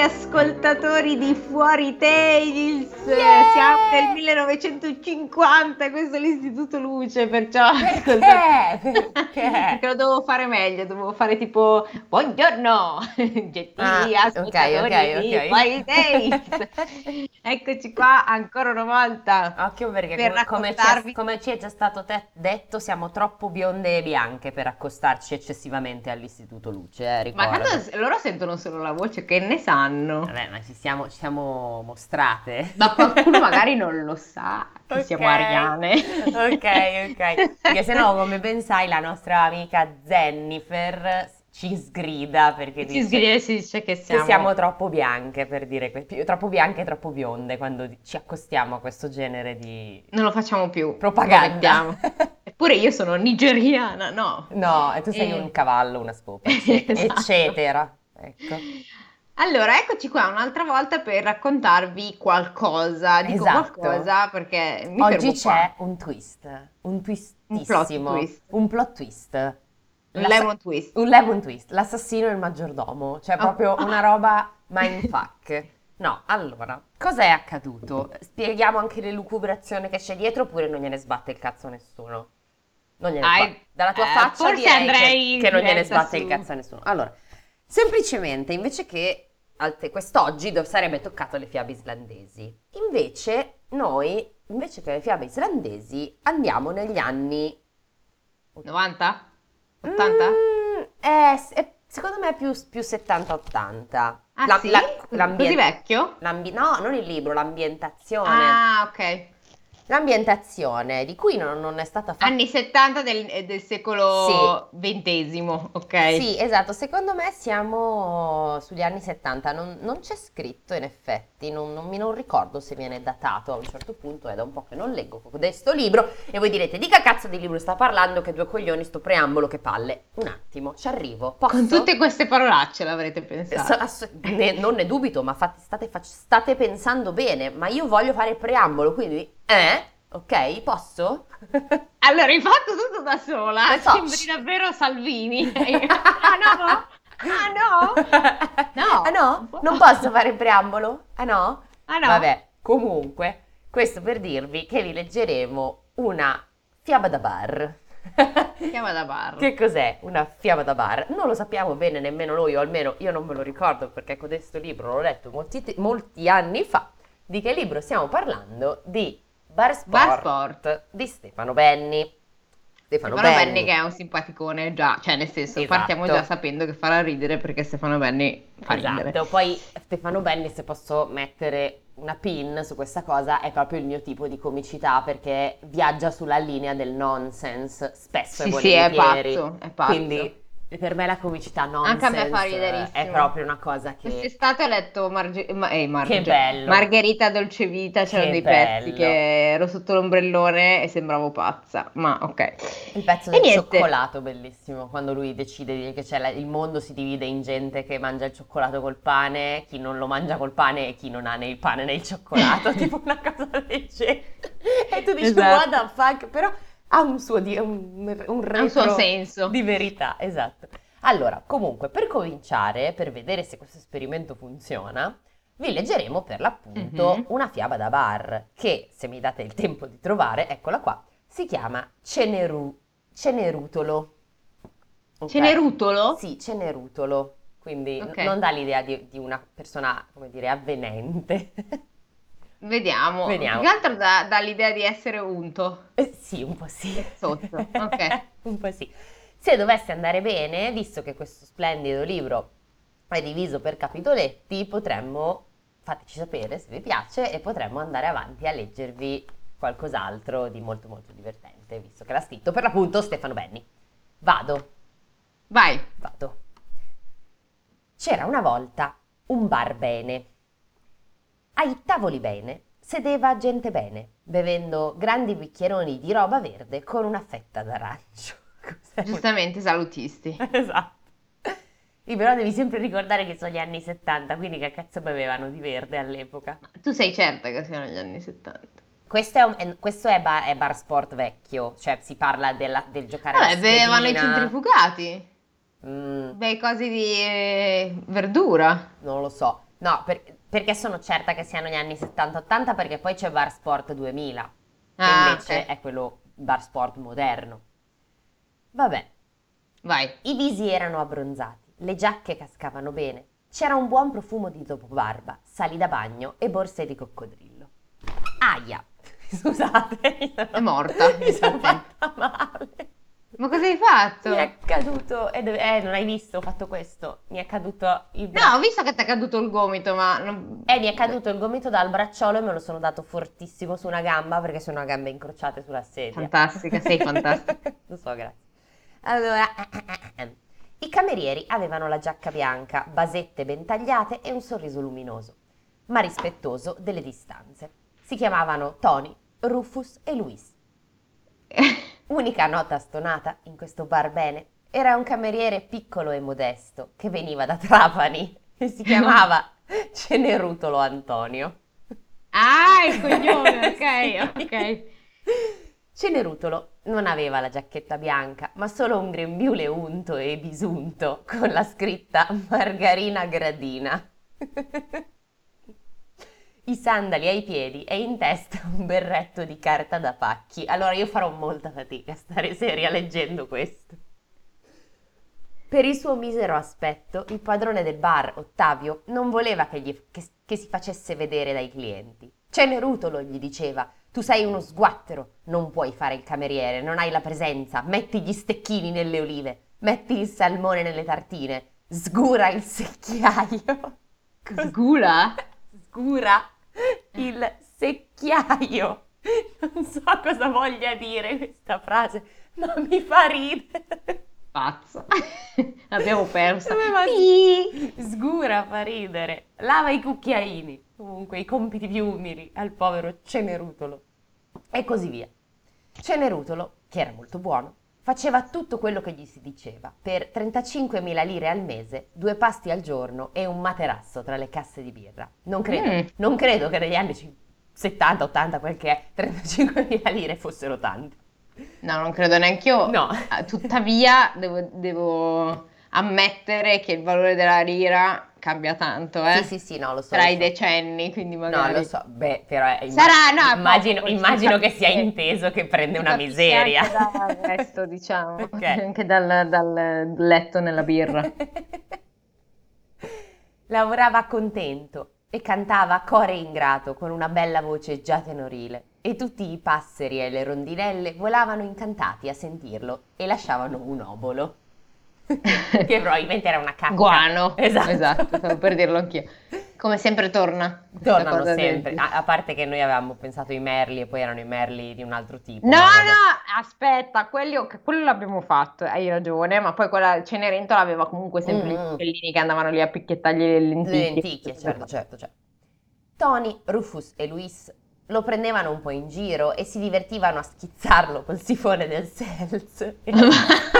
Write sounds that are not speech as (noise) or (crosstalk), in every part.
ascoltatori di Fuori Tales. Yeah! Siamo nel 1950, questo è l'Istituto Luce, perciò ascoltate. (laughs) Perché? Perché lo dovevo fare meglio, dovevo fare tipo buongiorno, (laughs) gentili ah, ascoltatori okay, okay, di Fuori Tales. (laughs) Eccoci qua ancora una volta. Occhio perché per come, raccontarvi... come, ci è già stato te- detto siamo troppo bionde e bianche per accostarci eccessivamente all'Istituto Luce, eh, Ma tanto loro sentono solo la voce, che ne sanno? Vabbè, ma ci siamo, ci siamo mostrate. Ma qualcuno (laughs) magari non lo sa che okay. siamo ariane. ok, ok. Perché se no, come ben sai, la nostra amica Jennifer ci sgrida perché ci dice, sgrida si dice che siamo... che siamo troppo bianche per dire troppo bianche e troppo bionde quando ci accostiamo a questo genere di non lo facciamo più propaganda eppure io sono nigeriana no no e tu sei e... un cavallo una scopa (laughs) esatto. eccetera ecco allora, eccoci qua un'altra volta per raccontarvi qualcosa. Dico esatto. qualcosa perché mi Oggi c'è qua. un twist, un twistissimo, un plot twist. Un plot twist. Un lemon twist. Un lemon twist, l'assassino e il maggiordomo, cioè proprio oh. una (laughs) roba mindfuck. No, allora, cosa è accaduto? Spieghiamo anche l'elucubrazione che c'è dietro oppure non gliene sbatte il cazzo a nessuno? Non gliene sbatte. Dalla tua eh, faccia forse andrei che, che non gliene sbatte su. il cazzo a nessuno. Allora, semplicemente, invece che quest'oggi sarebbe toccato alle fiabe islandesi. Invece noi, invece che alle fiabe islandesi, andiamo negli anni 90? 80? Mm, eh, è, secondo me è più, più 70-80. Ah, la, sì? La, Così vecchio? no, non il libro, l'ambientazione. Ah, ok. L'ambientazione, di cui non, non è stata fatta... Anni 70 del, eh, del secolo XX, sì. ok? Sì, esatto, secondo me siamo sugli anni 70, non, non c'è scritto in effetti, non, non, mi non ricordo se viene datato a un certo punto, è da un po' che non leggo questo libro e voi direte, di che cazzo di libro sta parlando, che due coglioni, sto preambolo, che palle. Un attimo, ci arrivo. Posso? Con tutte queste parolacce l'avrete pensato. Ass- ne, non ne dubito, ma fate, state, state pensando bene, ma io voglio fare il preambolo, quindi eh? Ok, posso? (laughs) allora, hai fatto tutto da sola. So. Sembri davvero Salvini. (laughs) ah no? Ah no? (laughs) No. Ah no? Non posso fare il preambolo? Ah no? Ah no? Vabbè, comunque, questo per dirvi che vi leggeremo una fiaba da bar. Fiaba da bar. Che cos'è una fiaba da bar? Non lo sappiamo bene nemmeno noi, o almeno io non me lo ricordo perché questo libro l'ho letto molti, molti anni fa. Di che libro stiamo parlando? Di Bar Sport, Bar Sport. di Stefano Benni. Stefano, Stefano Benni. Benni. che è un simpaticone già, cioè nel senso esatto. partiamo già sapendo che farà ridere perché Stefano Benni fa esatto. ridere. Poi Stefano Benni, se posso mettere una pin su questa cosa, è proprio il mio tipo di comicità perché viaggia sulla linea del nonsense spesso sì, e volentieri. Sì, è pazzo, è pazzo. Quindi per me la comicità nonsense Anche a me fa riderissimo. è proprio una cosa che... Quest'estate ho letto Marge... Ma, eh, Marge... Che bello. Margherita Dolcevita, c'erano dei pezzi che ero sotto l'ombrellone e sembravo pazza, ma ok. Il pezzo e del niente. cioccolato bellissimo, quando lui decide che la... il mondo si divide in gente che mangia il cioccolato col pane, chi non lo mangia col pane e chi non ha né il pane né il cioccolato, (laughs) tipo una cosa del genere. E tu dici, esatto. what the fuck, però ha un suo, di, un, un, un suo senso di verità, esatto. Allora, comunque, per cominciare, per vedere se questo esperimento funziona, vi leggeremo per l'appunto mm-hmm. una fiaba da bar che, se mi date il tempo di trovare, eccola qua, si chiama Ceneru, Cenerutolo. Okay. Cenerutolo? Sì, Cenerutolo. Quindi okay. n- non dà l'idea di, di una persona, come dire, avvenente. (laughs) Vediamo. Vediamo. Più che altro dà, l'idea di essere unto. Eh, sì, un po' sì. Sotto, ok. (laughs) un po' sì. Se dovesse andare bene, visto che questo splendido libro è diviso per capitoletti, potremmo, fateci sapere se vi piace, e potremmo andare avanti a leggervi qualcos'altro di molto molto divertente, visto che l'ha scritto per l'appunto Stefano Benni. Vado. Vai. Vado. C'era una volta un bar bene ai tavoli bene sedeva gente bene, bevendo grandi bicchieroni di roba verde con una fetta d'arancio. (laughs) Giustamente salutisti. (laughs) esatto. Sì, però devi sempre ricordare che sono gli anni 70, quindi che cazzo bevevano di verde all'epoca? tu sei certa che siano gli anni 70? Questo è, un, questo è, bar, è bar, sport vecchio, cioè si parla della, del giocare Vabbè, a bevevano i centrifugati. Mm. Bei cosi di eh, verdura. Non lo so. No, per, perché sono certa che siano gli anni 70-80 perché poi c'è Bar Sport 2000, che Ah, invece ok. è quello Bar Sport moderno. Vabbè, Vai. i visi erano abbronzati, le giacche cascavano bene, c'era un buon profumo di dopobarba, sali da bagno e borse di coccodrillo. Aia! (laughs) Scusate, È morta, (laughs) Mi sono fatta male. Ma cosa hai fatto? Mi è caduto, eh, eh, non hai visto, ho fatto questo, mi è caduto il No, braccio. ho visto che ti è caduto il gomito, ma... non- Eh, mi è caduto il gomito dal bracciolo e me lo sono dato fortissimo su una gamba perché sono a gambe incrociate sulla sedia. Fantastica, sei (laughs) fantastica. Lo so, grazie. Allora, (clears throat) i camerieri avevano la giacca bianca, basette ben tagliate e un sorriso luminoso, ma rispettoso delle distanze. Si chiamavano Tony, Rufus e Luis. (laughs) Unica nota stonata in questo bar bene era un cameriere piccolo e modesto che veniva da Trapani e si chiamava (laughs) Cenerutolo Antonio. Ah, il (laughs) cognome, ok, Sì. ok. Cenerutolo non aveva la giacchetta bianca, ma solo un grembiule unto e bisunto con la scritta Margarina Gradina. (laughs) I sandali ai piedi e in testa (laughs) un berretto di carta da pacchi. Allora io farò molta fatica a stare seria leggendo questo. Per il suo misero aspetto, il padrone del bar, Ottavio, non voleva che, gli- che- che si facesse vedere dai clienti. Cenerutolo gli diceva: Tu sei uno sguattero, non puoi fare il cameriere, non hai la presenza, metti gli stecchini nelle olive, metti il salmone nelle tartine, sgura il secchiaio. Sgula? Sgura (laughs) il secchiaio. Non so cosa voglia dire questa frase, ma mi fa ridere. Pazzo. (laughs) L'abbiamo persa. Sgura fa ridere. Lava i cucchiaini. Comunque i compiti più umili al povero Cenerutolo. E così via. Cenerutolo, che era molto buono, faceva tutto quello che gli si diceva per 35.000 lire al mese, due pasti al giorno e un materasso tra le casse di birra. Non credo, Mm. non credo che negli anni cin- 70, 80, quel che è, 35.000 (laughs) lire fossero tante. No, non credo neanch'io. No. Ah, Tuttavia, devo, devo ammettere che il valore della lira cambia tanto, eh? Sì, sì, sì, no, lo so. Tra lo i so. decenni, quindi No, magari... lo so, beh, però è- Sarà, no, immagino, immagino che sia inteso che prende una miseria. Anche dal (laughs) resto, diciamo, Ok. (laughs) anche dal, dal letto nella birra. (laughs) Lavorava contento e cantava a core ingrato con una bella voce già tenorile e tutti i passeri e le rondinelle volavano incantati a sentirlo e lasciavano un obolo. (laughs) che probabilmente era una cacca. Guano. Esatto. Esatto, stavo per dirlo anch'io. Come sempre torna. Tornano sempre, a, a parte che noi avevamo pensato ai merli e poi erano i merli di un altro tipo. No, vabbè. no, aspetta, quelli, ok, quello l'abbiamo fatto, hai ragione, ma poi quella Cenerentola aveva comunque sempre Mm, i mm. piccolini che andavano lì a picchiettargli le lenticchie. Le lenticchie, certo, certo, certo. Tony, Rufus e Luis lo prendevano un po' in giro e si divertivano a schizzarlo col sifone del Sels (laughs) (laughs)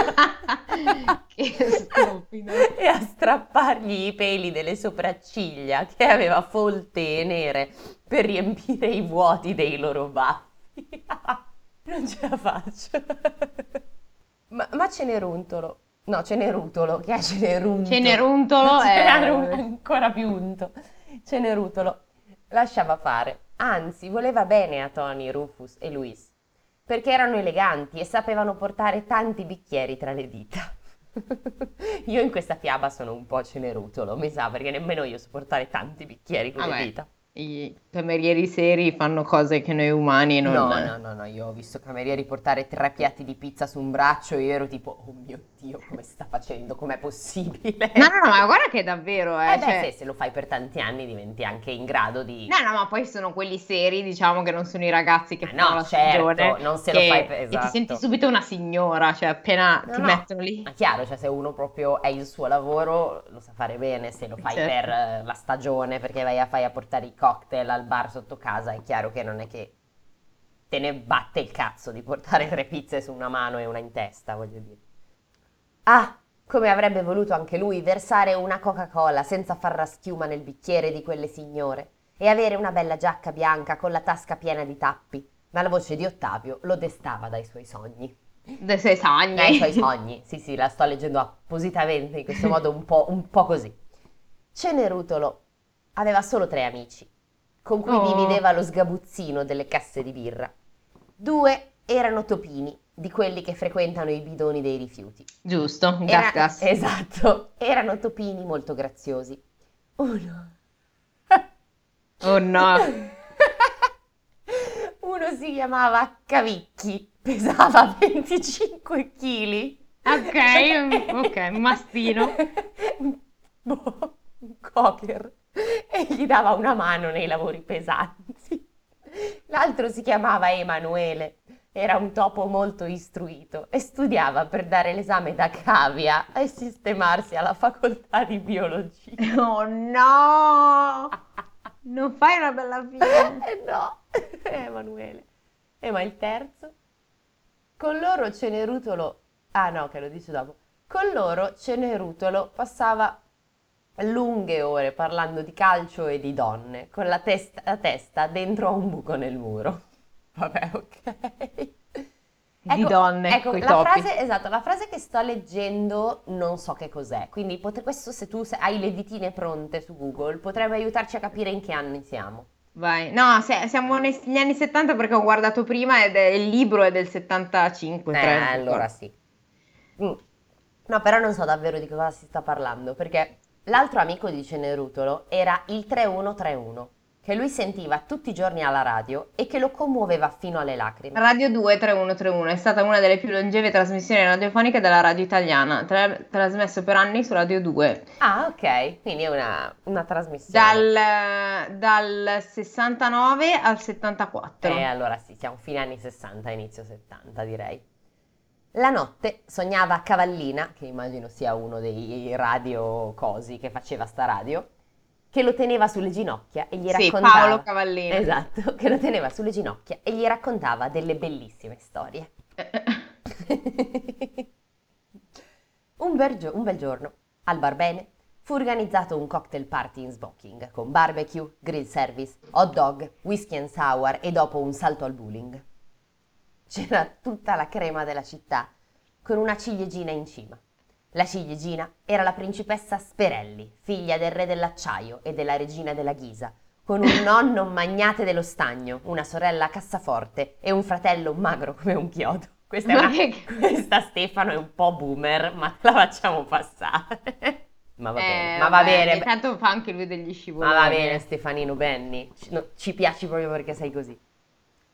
(laughs) che stupido. e a strappargli i peli delle sopracciglia che aveva folte e nere per riempire i vuoti dei loro baffi. (laughs) non ce la faccio. (laughs) ma, ma Ceneruntolo, no, Cenerutolo, che è Ceneruntolo? Ceneruntolo è... Ancora più unto. Cenerutolo lasciava fare, anzi voleva bene a Tony, Rufus e Luis, perché erano eleganti e sapevano portare tanti bicchieri tra le dita. (laughs) Io in questa fiaba sono un po' cenerutolo, mi sa, perché nemmeno io so portare tanti bicchieri con le dita. I camerieri seri fanno cose che noi umani non... No, no, no, no, io ho visto camerieri portare tre piatti di pizza su un braccio e io ero tipo, oh mio Dio, come sta facendo? Com'è possibile? No, no, no, ma guarda che davvero, eh, Eh beh, cioè- se, se lo fai per tanti anni diventi anche in grado di... No, no, ma poi sono quelli seri, diciamo che non sono i ragazzi che Ah, fanno no, la certo, stagione, non se lo che- fai per- E ti esatto. senti subito una signora, cioè appena No, ti no. mettono lì. Ma chiaro, cioè se uno proprio è il suo lavoro lo sa fare bene, se lo fai Certo. per la stagione perché vai a, fai a portare i cocktail al bar sotto casa, è chiaro che non è che te ne batte il cazzo di portare (laughs) tre pizze su una mano e una in testa, voglio dire. Ah, come avrebbe voluto anche lui versare una Coca-Cola senza far raschiuma nel bicchiere di quelle signore e avere una bella giacca bianca con la tasca piena di tappi, ma la voce di Ottavio lo destava dai suoi sogni. Dei suoi sogni. Dai suoi sogni, sì sì, la sto leggendo appositamente in questo (laughs) modo un po', un po' così. Cenerutolo aveva solo tre amici, con cui oh. divideva lo sgabuzzino delle casse di birra. Due erano topini, di quelli che frequentano i bidoni dei rifiuti. Giusto, gas Era, gas. (laughs) Esatto, erano topini molto graziosi. Uno. Oh no. (laughs) (laughs) Uno si chiamava Cavicchi, pesava 25 kg. Ok, ok, mastino. Boh, un cocker. E gli dava una mano nei lavori pesanti. L'altro si chiamava Emanuele. Era un topo molto istruito e studiava per dare l'esame da cavia e sistemarsi alla facoltà di biologia. (laughs) Oh no! Non fai una bella fine. (laughs) eh no, (laughs) Emanuele. E eh, ma il terzo? Con loro Cenerutolo... Ah no, che lo dice dopo. Con loro Cenerutolo passava lunghe ore parlando di calcio e di donne, con la testa, la testa dentro a un buco nel muro. (laughs) Vabbè, ok. Ecco, di donne, ecco, la topi. frase, esatto, la frase che sto leggendo non so che cos'è, quindi pot- questo se tu hai le ditine pronte su Google potrebbe aiutarci a capire in che anni siamo. Vai, no, se, siamo negli anni 70 perché ho guardato prima ed è, il libro è del 75. Eh, allora sì. Mm. No, però non so davvero di cosa si sta parlando, perché l'altro amico di Cenerutolo era il 3131 che lui sentiva tutti i giorni alla radio e che lo commuoveva fino alle lacrime. Radio 2 3131 è stata una delle più longeve trasmissioni radiofoniche della radio italiana, tra- trasmesso per anni su Radio 2. Ah, ok, quindi è una, una trasmissione. Dal, dal, 69 al 74. Eh, allora sì, siamo fine anni 60, inizio 70 direi. La notte sognava Cavallina, che immagino sia uno dei radio cosi che faceva sta radio, che lo teneva sulle ginocchia e gli sì, raccontava... Paolo Cavallino. Esatto, che lo teneva sulle ginocchia e gli raccontava delle bellissime storie. (laughs) un, bel gio- un bel giorno, al Barbene, fu organizzato un cocktail party in smoking, con barbecue, grill service, hot dog, whisky and sour e dopo un salto al bowling. C'era tutta la crema della città, con una ciliegina in cima. La ciliegina era la principessa Sperelli, figlia del re dell'acciaio e della regina della Ghisa, con un (laughs) nonno magnate dello stagno, una sorella cassaforte e un fratello magro come un chiodo. Questa, una, (laughs) questa Stefano è un po' boomer, ma la facciamo passare. (laughs) Ma va bene, eh, ma va bene. Intanto fa anche lui degli scivoloni. Ma va bene, Stefanino Benni. Ci, no, ci piaci proprio perché sei così.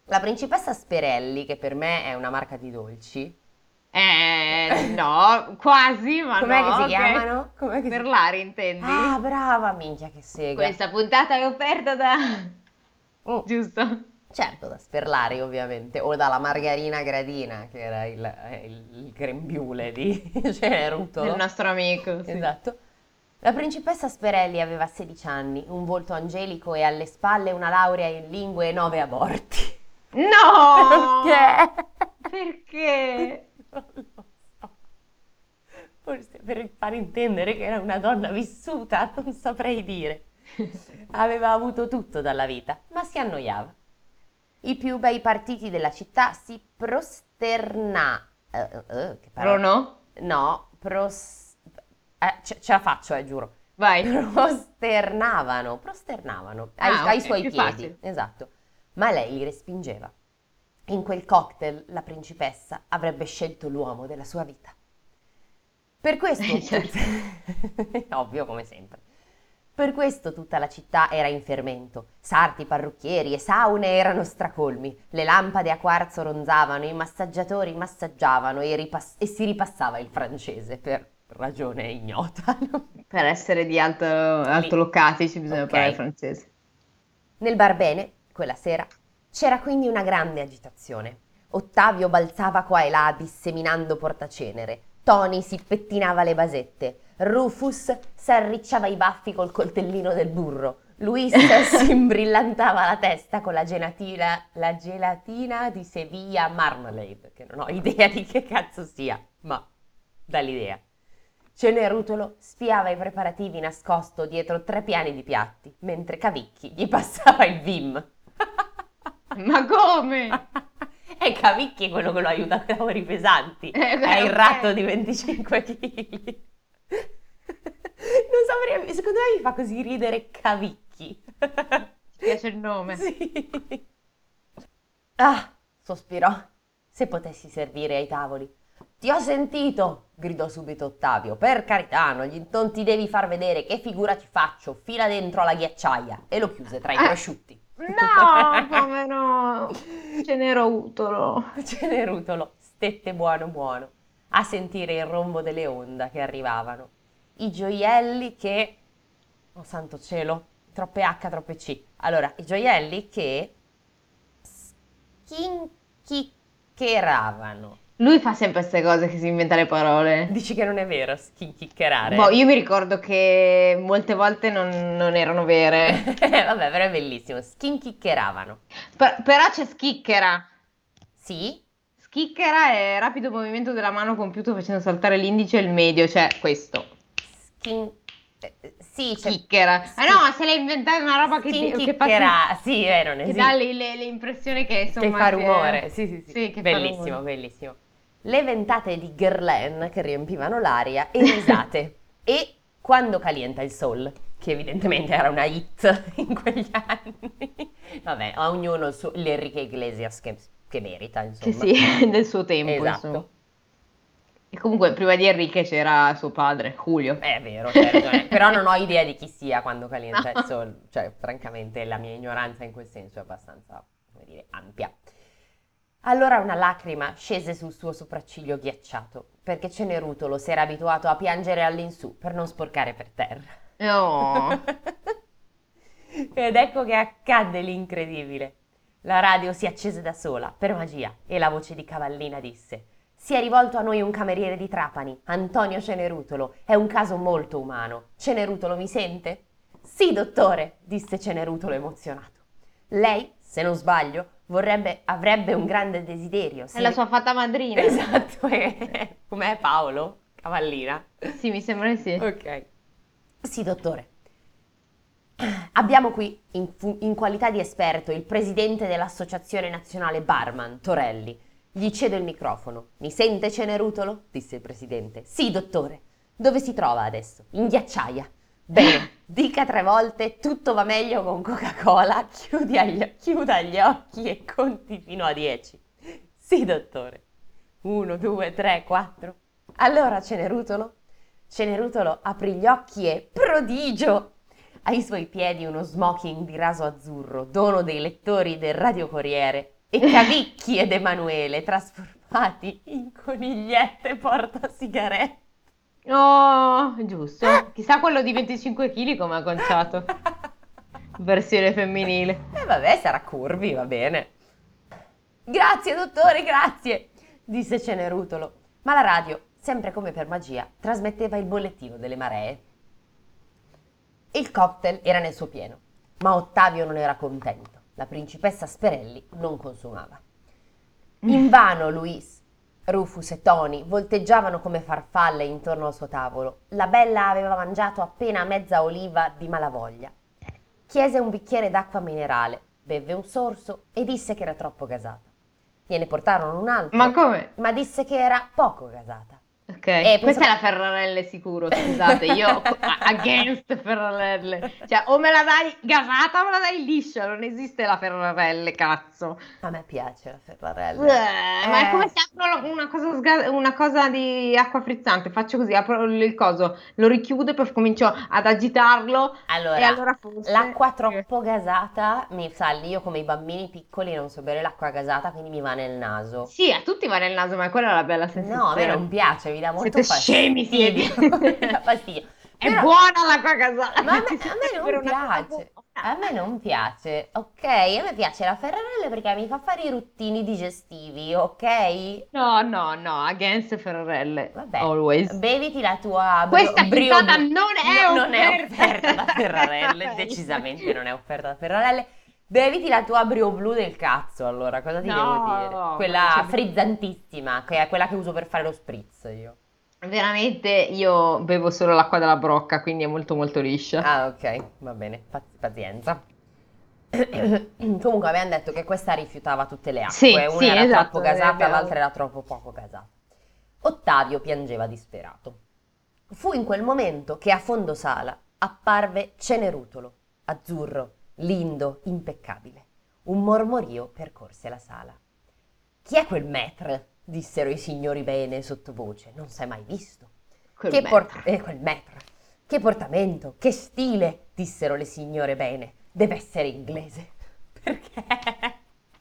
La principessa Sperelli, che per me è una marca di dolci, eh, no, quasi, ma Com'è no. che si chiamano? Com'è che per si... l'ari, intendi? Ah, brava, minchia che sega. Questa puntata è offerta da... Oh. Giusto? Certo, da Sperlari ovviamente, o dalla Margarina Gradina, che era il, il, il grembiule di (laughs) Cenerutolo. Il nostro amico, sì. Esatto. La principessa Sperelli aveva 16 anni, un volto angelico e alle spalle una laurea in lingue e nove aborti. No! Perché? Perché? non lo so. Forse per far intendere che era una donna vissuta, non saprei dire. Aveva avuto tutto dalla vita, ma si annoiava. I più bei partiti della città si prosterna... Uh, uh, che Prono? No, pros... Eh, ce, ce la faccio, eh, giuro. Vai. Prosternavano, prosternavano ai, ah, okay, ai suoi piedi. Facile. Esatto. Ma lei li respingeva. In quel cocktail la principessa avrebbe scelto l'uomo della sua vita. Per questo... certo. (laughs) Ovvio come sempre. Per questo tutta la città era in fermento. Sarti, parrucchieri e saune erano stracolmi. Le lampade a quarzo ronzavano, i massaggiatori massaggiavano e, ripass- e si ripassava il francese per ragione ignota. per essere di alto, altolocatici bisogna okay. parlare francese. Nel bar bene, quella sera, c'era quindi una grande agitazione. Ottavio balzava qua e là disseminando portacenere. Tony si pettinava le basette. Rufus s'arricciava i baffi col coltellino del burro. Luis (laughs) si imbrillantava la testa con la gelatina, la gelatina di Sevilla Marmalade, che non ho (laughs) idea di che cazzo sia, ma dall'idea. Cenerutolo spiava i preparativi nascosto dietro tre piani di piatti, mentre Cavicchi gli passava il vim. Ma come? (laughs) È Cavicchi quello che lo aiuta i lavori pesanti. Eh, (laughs) beh, è il ratto di 25 kg. (laughs) non saprei, secondo me mi fa così ridere Cavicchi. Ci piace il nome. Sì. Ah, sospirò. Se potessi servire ai tavoli. Ti ho sentito, gridò subito Ottavio. Per carità, non, ti devi far vedere che figura ti faccio. Fila dentro alla ghiacciaia. E lo chiuse tra i prosciutti. No, (laughs) povero Cenerutolo. Cenerutolo stette buono buono a sentire il rombo delle onde che arrivavano. I gioielli che... Oh santo cielo, troppe H, troppe C. Allora, i gioielli che skinchiccheravano. Lui fa sempre queste cose che si inventa le parole. Dici che non è vero, skinchiccherare? Boh, io mi ricordo che molte volte non, non erano vere. (laughs) Vabbè, però è bellissimo. Skinchiccheravano. Per, però c'è schicchera. Sì? Schicchera è rapido movimento della mano compiuto facendo saltare l'indice e il medio, cioè questo. Skin... Eh, sì, c'è... Schicchera. Ah no, se l'hai inventata una roba che, che fa... Sì, eh, non esiste. Che dà l'impressione che insomma... Che fa rumore, sì, sì, sì. sì bellissimo, bellissimo. Le ventate di Guerlain che riempivano l'aria e risate. (laughs) e quando calienta il sol, che evidentemente era una hit (laughs) in quegli anni. Vabbè, a ognuno suo, l'Enrique Iglesias che, che merita, insomma. Che sì, (laughs) del suo tempo, esatto. Insomma. E comunque prima di Enrique c'era suo padre, Julio. È vero, c'è ragione. Però non ho idea di chi sia quando calienta no. il sol. Cioè, francamente, la mia ignoranza in quel senso è abbastanza, come dire, ampia. Allora una lacrima scese sul suo sopracciglio ghiacciato, perché Cenerutolo si era abituato a piangere all'insù per non sporcare per terra. Oh. (laughs) Ed ecco che accadde l'incredibile. La radio si accese da sola, per magia, e la voce di Cavallina disse si è rivolto a noi un cameriere di Trapani, Antonio Cenerutolo. È un caso molto umano. Cenerutolo mi sente? Sì, dottore, disse Cenerutolo emozionato. Lei, se non sbaglio, vorrebbe, avrebbe un grande desiderio. È la sua fatta madrina. Esatto, (laughs) com'è Paolo? Cavallina? Sì, mi sembra di sì. Ok. Sì, dottore. Abbiamo qui, in, in qualità di esperto, il presidente dell'Associazione Nazionale Barman, Torelli. Gli cedo il microfono. Mi sente Cenerutolo? disse il presidente. Sì, dottore. Dove si trova adesso? In ghiacciaia. Bene, dica tre volte tutto va meglio con Coca-Cola, chiuda gli occhi e conti fino a dieci. Sì, dottore. Uno, due, tre, quattro. Allora, Cenerutolo? Cenerutolo aprì gli occhi e prodigio! Ai suoi piedi uno smoking di raso azzurro, dono dei lettori del Radio Corriere, e Cavicchi ed Emanuele trasformati in conigliette porta sigarette. Oh, giusto. Chissà quello di 25 kg come ha conciato. (laughs) Versione femminile. E eh vabbè, sarà curvi, va bene. Grazie, dottore, grazie, disse Cenerutolo. Ma la radio, sempre come per magia, trasmetteva il bollettino delle maree. Il cocktail era nel suo pieno, ma Ottavio non era contento. La principessa Sperelli non consumava. Invano Luis Rufus e Tony volteggiavano come farfalle intorno al suo tavolo. La bella aveva mangiato appena mezza oliva di malavoglia. Chiese un bicchiere d'acqua minerale, bevve un sorso e disse che era troppo gasata. Gliene portarono un altro. Ma come? Ma disse che era poco gasata. Ok, e questa è (laughs) la Ferrarelle sicuro, scusate, io against Ferrarelle. Cioè, o me la dai gasata o me la dai liscia, non esiste la Ferrarelle, cazzo. A me piace la Ferrarelle. Eh, ma è come se apro una cosa, sga- una cosa, di acqua frizzante, faccio così, apro il coso, lo richiudo e poi comincio ad agitarlo allora, e allora forse... L'acqua troppo gasata mi sa, io come i bambini piccoli non so bere l'acqua gasata, quindi mi va nel naso. Sì, a tutti va nel naso, ma quella è la bella sensazione. No, a me non piace, mi dà molto Siete scemi siete. (laughs) fastidio. È Però, buona l'acqua casata. Ma a me, a me non piace. A me non piace, ok? A me piace la Ferrarelle perché mi fa fare i ruttini digestivi, ok? No, no, no, against Ferrarelle. Vabbè, always. Beviti la tua Questa brio... puntata non è no, non è offerta da Ferrarelle, decisamente non è offerta da Ferrarelle. Beviti la tua brio blu del cazzo, allora, cosa ti no, devo dire? Quella frizzantissima, che è quella che uso per fare lo spritz io. Veramente io bevo solo l'acqua della brocca, quindi è molto molto liscia. Ah, ok, va bene, pazienza. (clears throat) Comunque abbiamo detto che questa rifiutava tutte le acque, sì, una sì, era esatto, troppo gasata, l'altra era troppo poco gasata. Ottavio piangeva disperato. Fu in quel momento che a fondo sala apparve Cenerutolo, azzurro, lindo, impeccabile. Un mormorio percorse la sala. Chi è quel maître? dissero i signori bene sottovoce. Non s'è mai visto. Quel che maître. eh, quel maître. Che portamento, che stile, dissero le signore bene. Deve essere inglese. (laughs) Perché?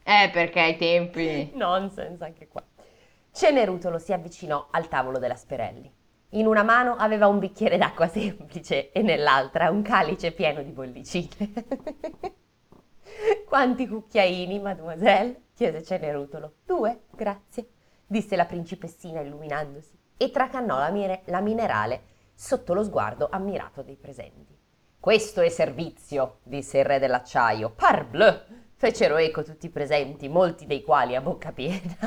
Eh, perché ai tempi... Nonsense anche qua. Cenerutolo si avvicinò al tavolo della Sperelli. In una mano aveva un bicchiere d'acqua (laughs) semplice e nell'altra un calice pieno di bollicine. (laughs) Quanti cucchiaini, mademoiselle? chiese Cenerutolo. Due, grazie, disse la principessina illuminandosi e tracannò la, mire- la minerale sotto lo sguardo ammirato dei presenti. Questo è servizio, disse il re dell'acciaio. Parbleu! Fecero eco tutti i presenti, molti dei quali a bocca piena.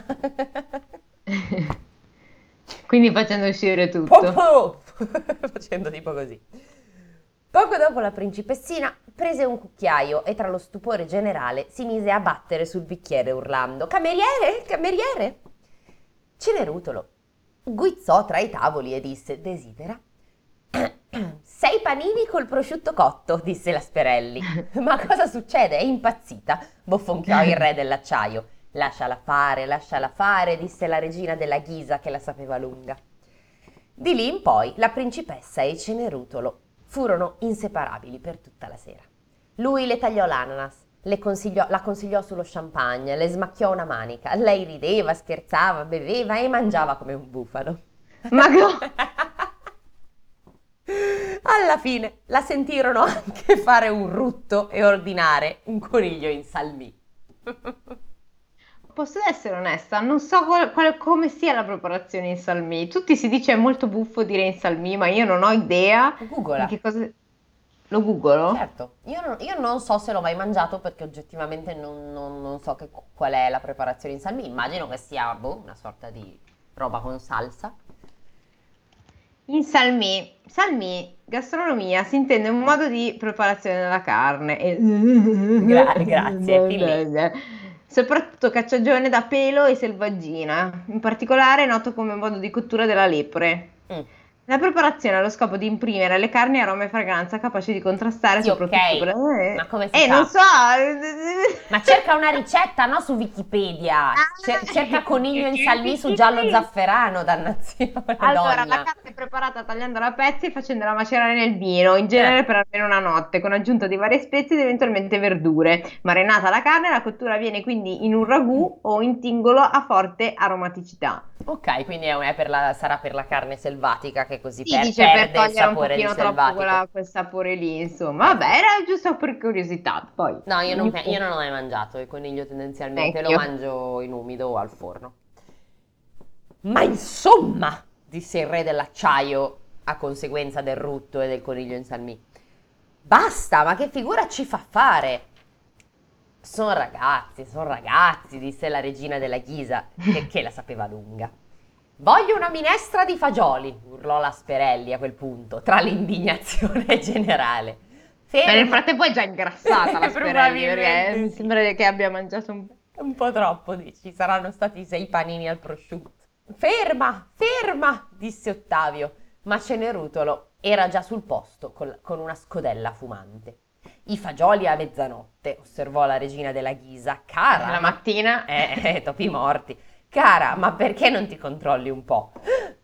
(laughs) Quindi facendo uscire tutto. po! (laughs) Facendo tipo così. Poco dopo la principessina prese un cucchiaio e tra lo stupore generale si mise a battere sul bicchiere urlando Cameriere, cameriere! Cenerutolo guizzò tra i tavoli e disse Desidera? (clears throat) Sei panini col prosciutto cotto, disse la Sperelli. (laughs) Ma cosa succede? È impazzita, bofonchiò il re (laughs) dell'acciaio. Lasciala fare, lasciala fare, disse la regina della Ghisa che la sapeva lunga. Di lì in poi la principessa e Cenerutolo furono inseparabili per tutta la sera. Lui le tagliò l'ananas, le consigliò- la consigliò sullo champagne, le smacchiò una manica. Lei rideva, scherzava, beveva e mangiava come un bufalo. Ma no! (laughs) Alla fine la sentirono anche fare un rutto e ordinare un coniglio in salmì. (laughs) Posso essere onesta, non so qual- qual- come sia la preparazione in salmì. Tutti si dice è molto buffo dire in salmì, ma io non ho idea Google. che cosa... Lo googolo? Certo, io non, io non so se l'ho mai mangiato perché oggettivamente non, non- non so che- qual è la preparazione in salmì. Immagino che sia boh, una sorta di roba con salsa. In salmì, salmì, gastronomia, si intende un modo di preparazione della carne. e- Gra- grazie. (laughs) Soprattutto cacciagione da pelo e selvaggina, in particolare noto come modo di cottura della lepre. Mm. La preparazione ha lo scopo di imprimere alle carni aroma e fragranza capaci di contrastare Sì, soprattutto ok, per- ma come si Eh, fa? non so. Ma cerca una ricetta, no su Wikipedia. Cer- cerca coniglio in salmì su giallo zafferano, dannazione. (laughs) Allora, donna. la carne è preparata tagliandola a pezzi e facendola macerare nel vino, in genere Eh. per almeno una notte, con aggiunta di varie spezie ed eventualmente verdure. Marinata la carne, la cottura avviene quindi in un ragù o in tingolo a forte aromaticità. Ok, quindi è per la- sarà per la carne selvatica che così Si per- dice per perde il un sapore di pochino troppo quella- quel sapore lì, insomma. Vabbè, era giusto per curiosità. Poi. No, io non, io non ho mai mangiato il coniglio tendenzialmente, lo Neanch'io. mangio in umido o al forno. Ma insomma, disse il re dell'acciaio a conseguenza del rutto e del coniglio in salmì. Basta, ma che figura ci fa fare? Sono ragazzi, sono ragazzi, disse la regina della Ghisa, che, che la sapeva lunga. Voglio una minestra di fagioli, urlò la Sperelli a quel punto, tra l'indignazione (laughs) generale. Beh, nel frattempo è già ingrassata (laughs) la Sperelli, perché Probabilmente mi sembra che abbia mangiato un Un po' troppo, dici, saranno stati sei panini al prosciutto. Ferma, ferma, disse Ottavio, ma Cenerutolo era già sul posto col- con una scodella fumante. I fagioli a mezzanotte, osservò la regina della Ghisa. Cara, la ma- mattina. (laughs) eh, eh, topi morti. Cara, ma perché non ti controlli un po'?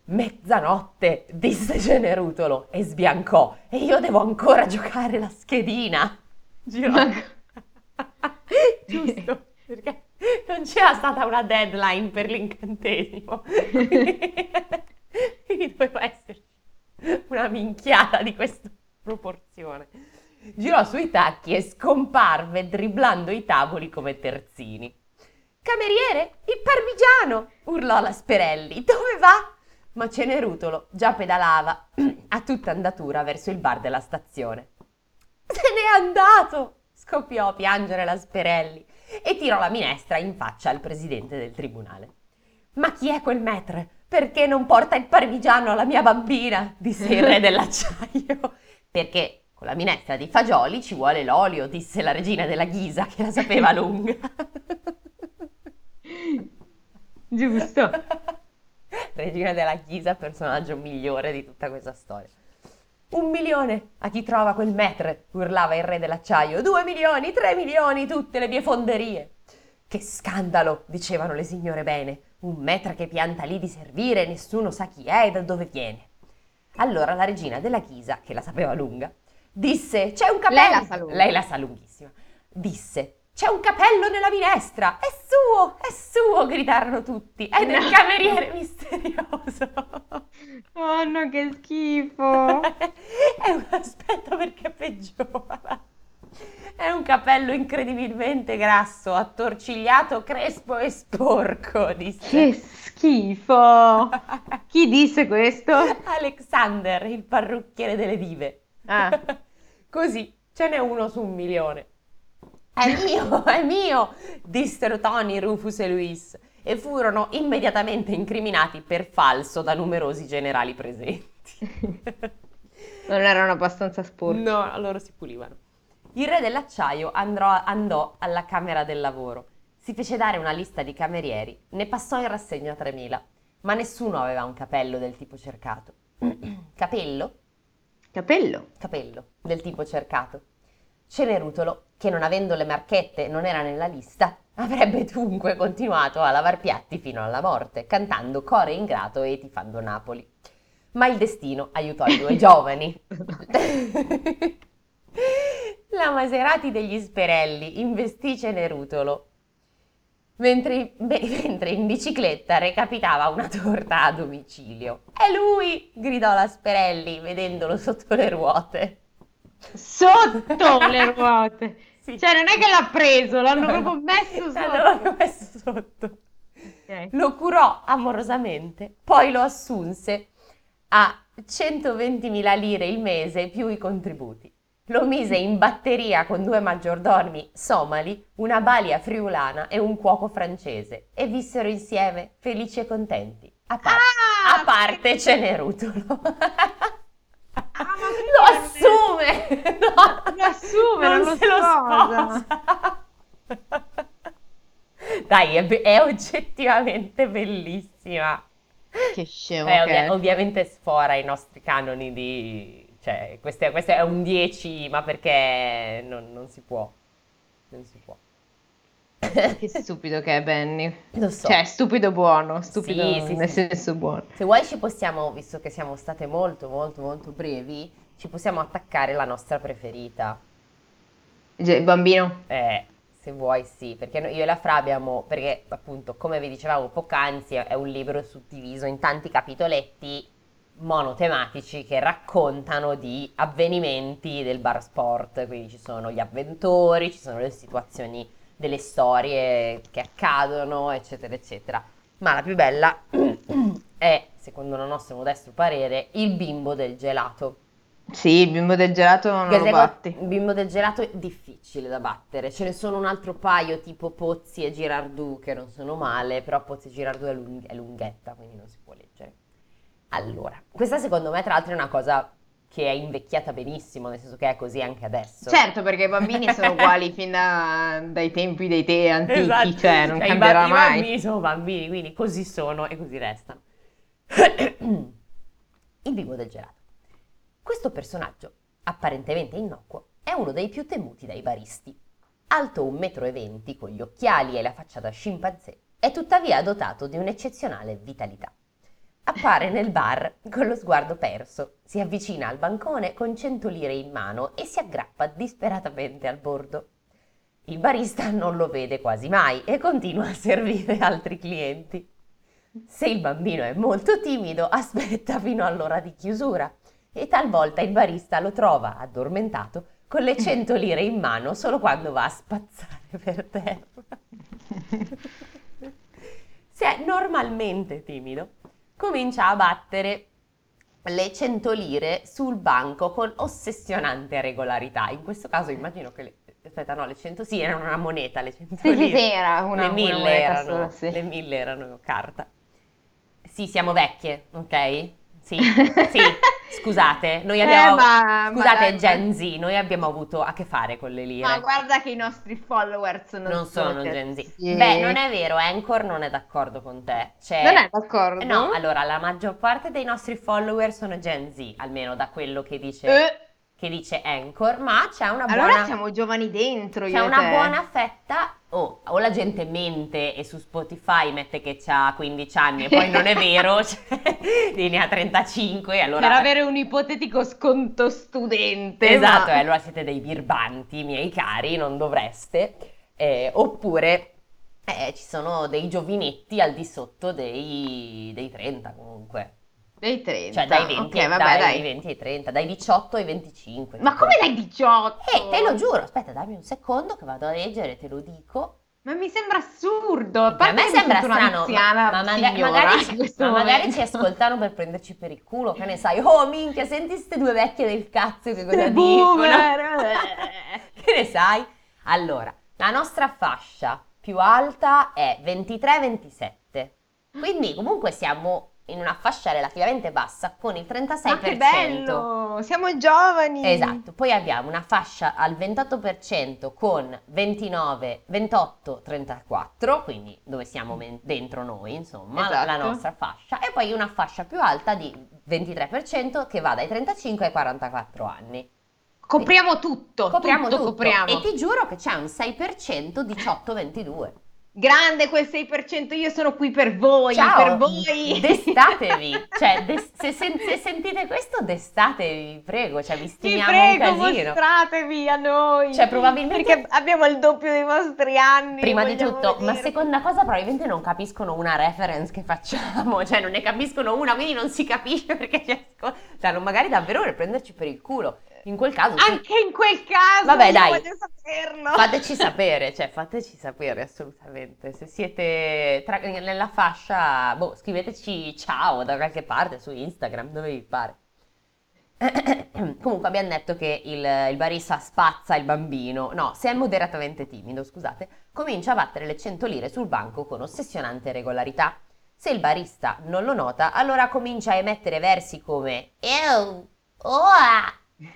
Mezzanotte, disse Cenerutolo e sbiancò. E io devo ancora giocare la schedina. Girò. (laughs) Giusto, perché non c'era stata una deadline per l'incantesimo. (laughs) Quindi doveva esserci una minchiata di questa proporzione. Girò sui tacchi e scomparve dribblando i tavoli come terzini. Cameriere, il parmigiano! urlò la Sperelli. Dove va? Ma Cenerutolo già pedalava (clears throat) a tutta andatura verso il bar della stazione. Se n'è andato! scoppiò a piangere la Sperelli e tirò la minestra in faccia al presidente del tribunale. Ma chi è quel maître? Perché non porta il parmigiano alla mia bambina? disse il re (laughs) dell'acciaio. Perché con la minestra di fagioli ci vuole l'olio, disse la regina della Ghisa che la sapeva lunga. (laughs) Giusto. Regina della Ghisa, personaggio migliore di tutta questa storia. Un milione a chi trova quel metre, urlava il re dell'acciaio. Due milioni, tre milioni, tutte le mie fonderie. Che scandalo, dicevano le signore bene. Un metre che pianta lì di servire, nessuno sa chi è e da dove viene. Allora la regina della Chisa, che la sapeva lunga, disse: C'è un capello. Lei la sa lunga. Lei la sa lunghissima. Disse: c'è un capello nella minestra! È suo! È suo! gridarono tutti. È del cameriere misterioso. (laughs) Oh no, che schifo! (laughs) è un aspetto perché peggiora. È un capello incredibilmente grasso, attorcigliato, crespo e sporco, disse. Che schifo! (laughs) Chi disse questo? Alexander, il parrucchiere delle dive. Ah. Così, ce n'è uno su un milione. È mio, (laughs) è mio, dissero Tony, Rufus e Luis e furono immediatamente incriminati per falso da numerosi generali presenti. (laughs) non erano abbastanza sporchi. No, loro si pulivano. Il re dell'acciaio andrò, andò alla Camera del Lavoro. Si fece dare una lista di camerieri, ne passò in rassegna 3.000, ma nessuno aveva un capello del tipo cercato. (clears throat) Capello? Capello? Capello, del tipo cercato. Cenerutolo, che non avendo le marchette non era nella lista, avrebbe dunque continuato a lavar piatti fino alla morte, cantando core ingrato e tifando Napoli. Ma il destino aiutò i due (laughs) giovani. La Maserati degli Sperelli investì Cenerutolo mentre, (laughs) mentre, in bicicletta recapitava una torta a domicilio. È lui! gridò la Sperelli vedendolo sotto le ruote. Sotto le (laughs) ruote. Sì. Cioè, non è che l'ha preso, l'hanno proprio messo sotto. L'hanno messo sotto. Okay. Lo curò amorosamente, poi lo assunse a 120.000 lire il mese più i contributi. Lo mise in batteria con due maggiordomi somali, una balia friulana e un cuoco francese e vissero insieme felici e contenti. A, par- ah, a parte Cenerutolo. Ah, lo assume! No, lo assume, non, (laughs) non se lo sposa. Dai, è, è, oggettivamente bellissima. Che scemo. Eh, ovvia- ovviamente sfora i nostri canoni di... Cioè, questo è, questo è un 10, ma perché non, non si può. Non si può. Che stupido che è Benny. Lo so. Cioè, stupido buono, stupido sì, sì, nel sì. senso buono. Se vuoi ci possiamo, visto che siamo state molto, molto, molto brevi, ci possiamo attaccare la nostra preferita. Il bambino? Eh, se vuoi sì, perché io e la Fra abbiamo, perché appunto, come vi dicevamo poc'anzi, è un libro suddiviso in tanti capitoletti monotematici che raccontano di avvenimenti del bar sport, quindi ci sono gli avventori, ci sono le situazioni delle storie che accadono, eccetera, eccetera. Ma la più bella (clears throat) è, secondo il nostro modesto parere, il bimbo del gelato. Sì, il bimbo del gelato non lo batti. Il bimbo del gelato è difficile da battere. Ce ne sono un altro paio, tipo Pozzi e Girardù, che non sono male, però Pozzi e Girardù è, lung- è lunghetta, quindi non si può leggere. Allora, questa secondo me tra l'altro è una cosa che è invecchiata benissimo, nel senso che è così anche adesso. Certo, perché i bambini (laughs) sono uguali fin da, dai tempi dei te antichi, esatto. cioè non cioè, cambierà i mai. I bambini sono bambini, quindi così sono e così restano. (clears throat) Il bimbo del gelato. Questo personaggio, apparentemente innocuo, è uno dei più temuti dai baristi. Alto 1,20 m con gli occhiali e la faccia da scimpanzé, è tuttavia dotato di un'eccezionale vitalità. Appare nel bar con lo sguardo perso, si avvicina al bancone con 100 lire in mano e si aggrappa disperatamente al bordo. Il barista non lo vede quasi mai e continua a servire altri clienti. Se il bambino è molto timido, aspetta fino all'ora di chiusura e talvolta il barista lo trova addormentato con le 100 lire in mano solo quando va a spazzare per terra. (laughs) Se è normalmente timido, comincia a battere le 100 lire sul banco con ossessionante regolarità. In questo caso immagino che le, aspetta, no, le 100 sì, erano una moneta, le 100 sì, lire. Sì, sì, era una, le 1000 una erano, sola, sì. le 1000 erano carta. Sì, siamo vecchie, ok? Sì, (laughs) sì. Scusate, noi abbiamo... Eh, ma, scusate, ma, Gen Z, noi abbiamo avuto a che fare con le lire. Ma guarda che i nostri followers non, non sono Gen Z. Sì. Beh, non è vero, Anchor non è d'accordo con te. Cioè, non è d'accordo? No, allora, la maggior parte dei nostri follower sono Gen Z, almeno da quello che dice... Eh che dice Anchor, ma c'è una buona... Allora siamo giovani dentro, C'è una te. buona fetta, oh, o la gente mente e su Spotify mette che ha 15 anni e poi non è vero, (laughs) cioè, (laughs) ne ha 35 allora... Per avere un ipotetico sconto studente. Esatto, ma... e allora siete dei birbanti, miei cari, non dovreste. Eh, oppure eh, ci sono dei giovinetti al di sotto dei, dei 30 comunque. Dai 30. Cioè dai 20, okay, vabbè, dai, dai. 20 ai 30, dai 18 ai 25. Ma come dai 18? Eh, te lo giuro, aspetta, dammi un secondo che vado a leggere, te lo dico. Ma mi sembra assurdo. A, a me sembra strano, ma, ma, magari, magari, (laughs) ma magari ci ascoltano per prenderci per il culo, che ne sai? Oh minchia, senti queste due vecchie del cazzo che cosa dicono? (laughs) che ne sai? Allora, la nostra fascia più alta è 23-27. Quindi comunque siamo in una fascia relativamente bassa con il 36%. Ma che bello! Siamo giovani! Esatto, poi abbiamo una fascia al 28% con 29, 28, 34, quindi dove siamo men- dentro noi, insomma, esatto. la nostra fascia, e poi una fascia più alta di 23% che va dai 35 ai 44 anni. Copriamo tutto, copriamo tutto, tutto. Copriamo. E ti giuro che c'è un 6% 18-22. Grande quel 6%, io sono qui per voi, Ciao, per voi. (laughs) Destatevi, cioè des- se, sen- se, sentite questo destatevi, prego, cioè vi stimiamo vi prego, un casino. mostratevi a noi. Cioè probabilmente... Perché abbiamo il doppio dei vostri anni. Prima di tutto, dire. ma seconda cosa probabilmente non capiscono una reference che facciamo, (laughs) cioè non ne capiscono una, quindi non si capisce perché ci ascoltano, magari davvero per prenderci per il culo. In quel caso... Anche in quel caso! Vabbè dai, voglio saperlo. fateci sapere, cioè fateci sapere assolutamente. Se siete tra, nella fascia, boh, scriveteci ciao da qualche parte su Instagram, dove vi pare. (clears throat) Comunque abbiamo detto che il, il, barista spazza il bambino, no, se è moderatamente timido, scusate, comincia a battere le 100 lire sul banco con ossessionante regolarità. Se il barista non lo nota, allora comincia a emettere versi come Ew, oh,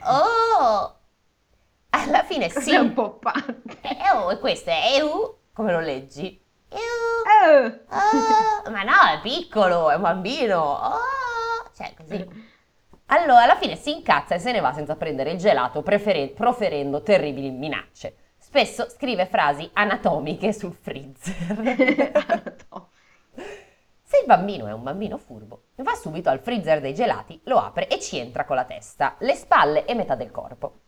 Oh! Alla fine Cos'è sì. un po' pazzo. E, oh, e questo è EU. Come lo leggi? EU. Oh. Oh. Ma no, è piccolo, è un bambino. Oh. Cioè, così. Allora, alla fine si incazza e se ne va senza prendere il gelato, preferen- proferendo terribili minacce. Spesso scrive frasi anatomiche sul freezer. (laughs) Se il bambino è un bambino furbo, va subito al freezer dei gelati, lo apre e ci entra con la testa, le spalle e metà del corpo.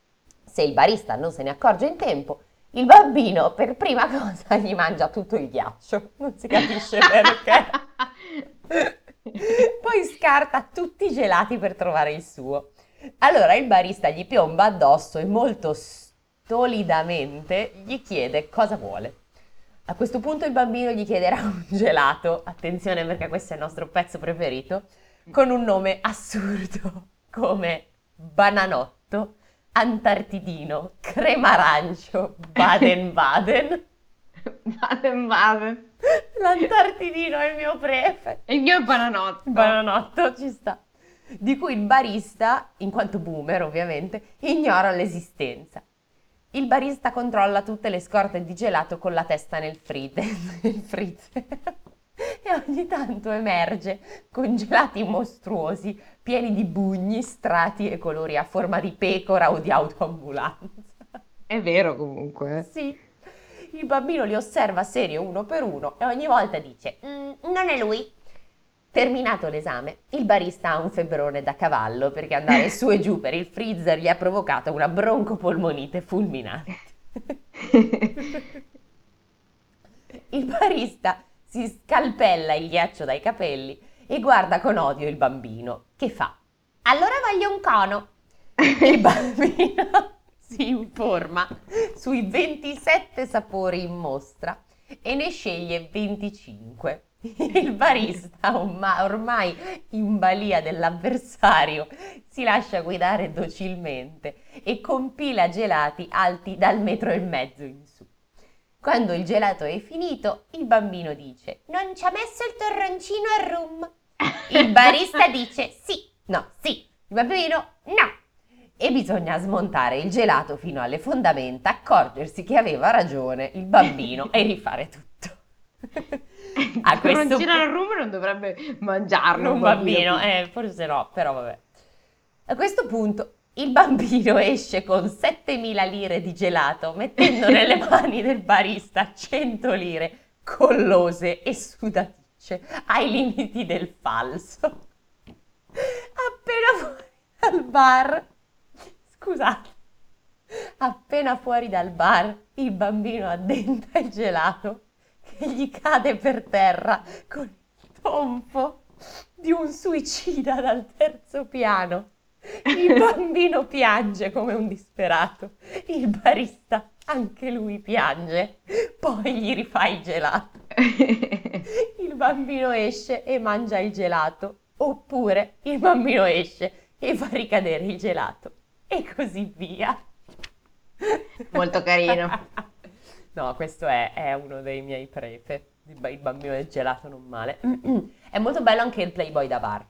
Se il barista non se ne accorge in tempo, il bambino per prima (laughs) cosa gli mangia tutto il ghiaccio. Non si capisce perché. (laughs) Poi scarta tutti i gelati per trovare il suo. Allora il barista gli piomba addosso e molto stolidamente gli chiede cosa vuole. A questo punto il bambino gli chiederà un (laughs) gelato, attenzione perché questo è il nostro pezzo preferito, con un nome assurdo (laughs) come bananotto, antartidino, crema arancio, Baden (laughs) Baden. Baden Baden. L'antartidino è il mio prefe. E il mio è bananotto. Bananotto, ci sta. Di cui il barista, in quanto boomer ovviamente, ignora l'esistenza. Il barista controlla tutte le scorte di gelato con la testa nel freezer, (laughs) nel freezer. e ogni tanto emerge con gelati mostruosi, pieni di bugni, strati e colori a forma di pecora o di autoambulanza. È vero comunque. Sì. Il bambino li osserva serio uno per uno e ogni volta dice: mm, Non è lui. Terminato l'esame, il barista ha un febbrone da cavallo perché andare (laughs) su e giù per il freezer gli ha provocato una broncopolmonite fulminante. (laughs) il barista si scalpella il ghiaccio dai capelli e guarda con odio il bambino, che fa: Allora voglio un cono. Il (laughs) bambino si informa sui 27 sapori in mostra e ne sceglie 25. (laughs) Il barista, ormai in balia dell'avversario, si lascia guidare docilmente e compila gelati alti dal metro e mezzo in su. Quando il gelato è finito, il bambino dice: Non ci ha messo il torroncino al rum. Il barista dice: Sì, no, sì, Il bambino no! E bisogna smontare il gelato fino alle fondamenta, accorgersi che aveva ragione il bambino e rifare tutto. (laughs) A questo non c'era il rum non dovrebbe mangiarlo un bambino, bambino. Eh, forse no, però vabbè. A questo punto il bambino (laughs) esce con 7.000 lire di gelato, mettendo nelle (laughs) mani del barista 100 lire collose e sudaticce ai limiti del falso. Appena fuori dal bar, scusate, appena fuori dal bar, il bambino addenta il gelato che gli cade per terra con il tonfo di un suicida dal terzo piano. Il (laughs) bambino piange come un disperato. Il barista, anche lui piange. Poi gli rifà il gelato. (laughs) Il bambino esce e mangia il gelato. Oppure il bambino esce e fa ricadere il gelato. E così via. Molto carino. (laughs) No, questo è, è uno dei miei prefe. Il bambino del gelato non male. È molto bello anche il Playboy da bar.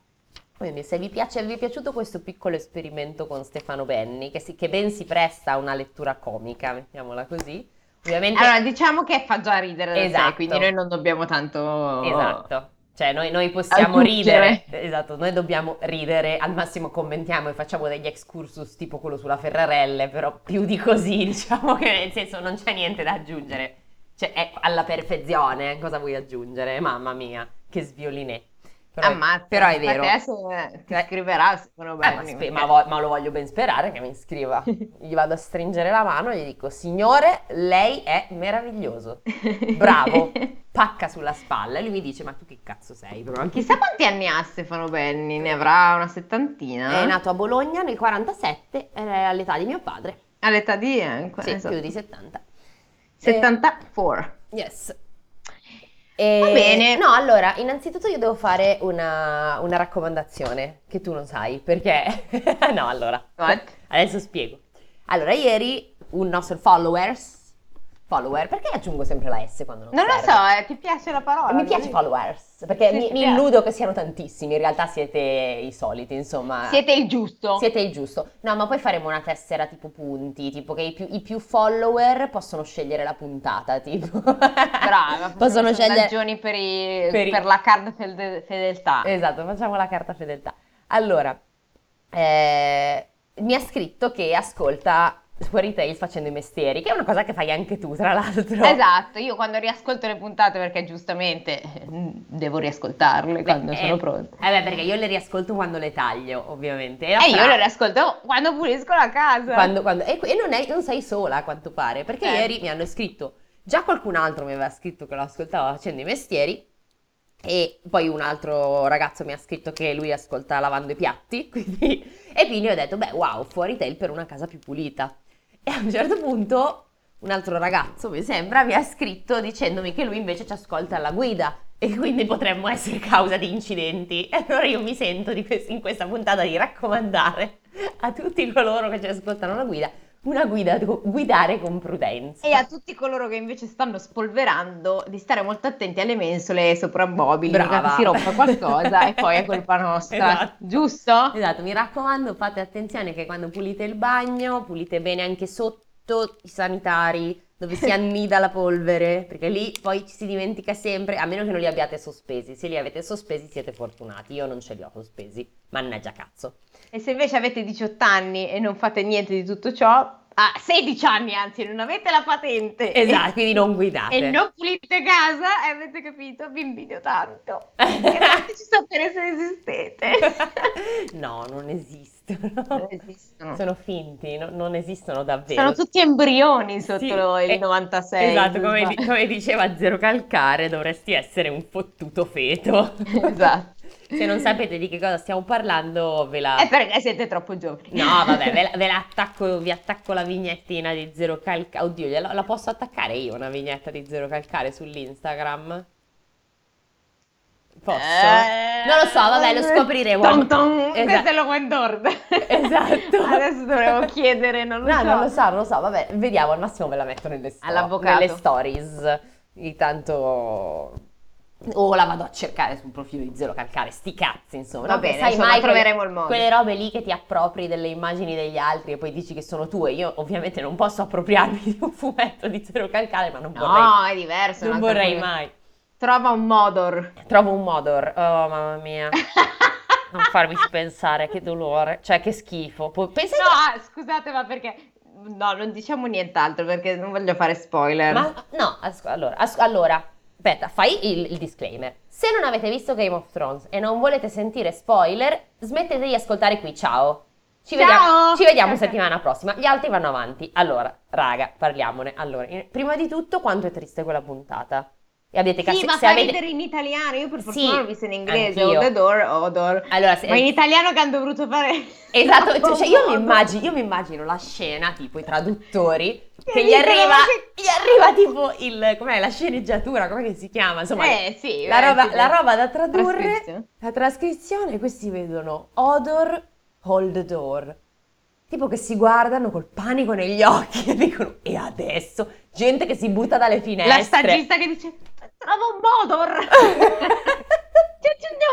Quindi se vi, piace, vi è piaciuto questo piccolo esperimento con Stefano Benni, che, si, che ben si presta a una lettura comica, mettiamola così. Ovviamente... Allora, diciamo che fa già ridere esatto. Sé, quindi noi non dobbiamo tanto... Esatto. Cioè, noi, noi possiamo ridere, esatto, noi dobbiamo ridere, al massimo commentiamo e facciamo degli excursus tipo quello sulla Ferrarelle, però più di così, (laughs) diciamo che nel senso non c'è niente da aggiungere. Cioè, è alla perfezione, cosa vuoi aggiungere? Mamma mia, che sviolinè. Però, Ammazza, però è vero. Adesso ti scriverà secondo me. Eh, ma, spe- ma, vo- ma, lo voglio ben sperare che mi iscriva. (laughs) gli vado a stringere la mano e gli dico, signore, lei è meraviglioso. Bravo. (laughs) Pacca sulla spalla. E lui mi dice, ma tu che cazzo sei? Però Chissà quanti anni ha Stefano Benni, ne avrà una settantina. È nato a Bologna nel 47, era all'età di mio padre. All'età di... Eh, sì, esatto. più di 70. 74. Eh, yes. E... Va bene. No, allora, innanzitutto io devo fare una, una raccomandazione che tu non sai, perché... (laughs) no, allora. What? Adesso spiego. Allora, ieri un nostro followers follower, perché aggiungo sempre la S quando non Non serve? lo so, eh, ti piace la parola? Mi piace followers, perché sì, mi, mi illudo che siano tantissimi, in realtà siete i soliti, insomma. Siete il giusto. Siete il giusto. No, ma poi faremo una tessera tipo punti, tipo che i più, i più follower possono scegliere la puntata, tipo. Brava, (laughs) possono scegliere... ragioni per, i, per, i... per la carta fedeltà. Esatto, facciamo la carta fedeltà. Allora, eh, mi ha scritto che ascolta Fuori Tales facendo i mestieri, che è una cosa che fai anche tu, tra l'altro. Esatto, io quando riascolto le puntate, perché giustamente mm, devo riascoltarle beh, quando eh, sono pronta. Eh beh, perché io le riascolto quando le taglio, ovviamente. E, eh, io le riascolto quando pulisco la casa. Quando, quando, e, e non, è, non, sei sola, a quanto pare, perché eh. ieri mi hanno scritto, già qualcun altro mi aveva scritto che lo ascoltava facendo i mestieri, e poi un altro ragazzo mi ha scritto che lui ascolta lavando i piatti, (laughs) quindi... e quindi ho detto, beh, wow, fuori tail per una casa più pulita. E a un certo punto un altro ragazzo, mi sembra, mi ha scritto dicendomi che lui invece ci ascolta alla guida e quindi potremmo essere causa di incidenti. E allora io mi sento quest- in questa puntata di raccomandare a tutti coloro che ci ascoltano la guida una guida, guidare con prudenza. E a tutti coloro che invece stanno spolverando di stare molto attenti alle mensole soprammobili, Brava. si rompa qualcosa e poi è colpa nostra, (laughs) esatto. giusto? Esatto, mi raccomando fate attenzione che quando pulite il bagno, pulite bene anche sotto i sanitari, dove si (laughs) annida la polvere, perché lì poi ci si dimentica sempre, a meno che non li abbiate sospesi. Se li avete sospesi siete fortunati, io non ce li ho sospesi, mannaggia cazzo. E se invece avete 18 anni e non fate niente di tutto ciò, Ah, 16 anni anzi, non avete la patente. Esatto, quindi non guidate. E non pulite casa, e avete capito? Vi invidio tanto. E fateci sapere se esistete. (laughs) no, non esistono. Non esistono. Sono finti, no, non esistono davvero. Sono tutti embrioni sotto sì, il eh, 96. Esatto, come, come, diceva Zero Calcare, dovresti essere un fottuto feto. esatto. Se non sapete di che cosa stiamo parlando, ve la... È perché siete troppo giovani. No, vabbè, ve la, ve la attacco, vi attacco la vignettina di Zero Calcare. Oddio, la, la posso attaccare io una vignetta di Zero Calcare sull'Instagram? Posso? Eh, non lo so, vabbè, lo scopriremo. Tom tom, esatto. lo Wendord. Esatto. Adesso dovremmo chiedere, non lo no, so. non lo so, non lo so, vabbè, vediamo, al massimo ve la metto nelle, sto- nelle stories. Di tanto o la vado a cercare sul profilo di Zero Calcare, sti cazzi, insomma. Va bene, sai mai troveremo quelle, il modo. Quelle robe lì che ti appropri delle immagini degli altri e poi dici che sono tue. Io ovviamente non posso appropriarmi di un fumetto di Zero Calcare, ma non vorrei. No, è diverso. Non vorrei mai. Trova un Modor. Trovo un Modor. Oh, mamma mia. (laughs) non farmi pensare, che dolore. Cioè, che schifo. Pensa no, che... scusate, ma perché... No, non diciamo nient'altro perché non voglio fare spoiler. Ma no, as- allora, as- allora Aspetta, fai il, il, disclaimer. Se non avete visto Game of Thrones e non volete sentire spoiler, smettete di ascoltare qui. Ciao. Ci Ciao. vediamo, ci vediamo settimana prossima. Gli altri vanno avanti. Allora, raga, parliamone. Allora, prima di tutto, quanto è triste quella puntata. E avete sì, ma se avete... in italiano, io per fortuna sì, l'ho visto in inglese, anch'io. Odor, odor. Allora, se... Ma in italiano che hanno dovuto fare... Esatto, cioè, cioè io, mi (laughs) immagino, io mi immagino la scena, tipo i traduttori, che, gli arriva, gli arriva tipo il, com'è, la sceneggiatura, come si chiama? Insomma, eh, sì, la, roba, la roba da tradurre, la trascrizione, questi vedono odor, hold the door. Tipo che si guardano col panico negli occhi e dicono, e adesso? Gente che si butta dalle finestre. La stagista che dice Trovo un motor! (laughs) Ci aggiungiamo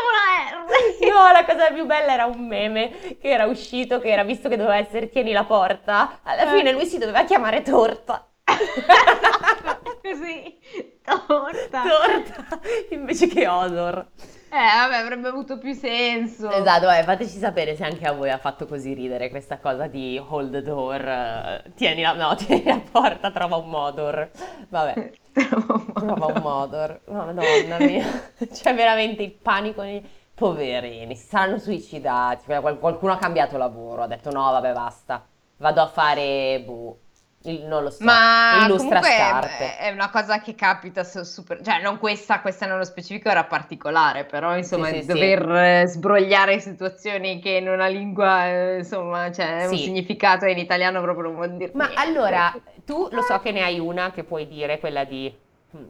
la R! No, la cosa più bella era un meme che era uscito, che era visto che doveva essere tieni la porta, alla eh. fine lui si doveva chiamare torta. (laughs) Così, torta. Torta, invece che odor. Eh, vabbè, avrebbe avuto più senso. Esatto, vabbè, fateci sapere se anche a voi ha fatto così ridere questa cosa di hold the door, tieni la, no, (laughs) tieni la porta, trova un modor. Vabbè, (laughs) trova un modor. No, madonna mia. (laughs) C'è veramente il panico nei... Poverini, si saranno suicidati, qualcuno ha cambiato lavoro, ha detto no, vabbè, basta, vado a fare, boh, il, non lo so, ma illustra scarpe. È una cosa che capita super, cioè non questa, questa nello specifico era particolare, però insomma sì, sì, dover sì. sbrogliare situazioni che in una lingua eh, insomma c'è un significato in italiano proprio non vuol dire Ma niente. allora, tu lo so che ne hai una che puoi dire, quella di hmm,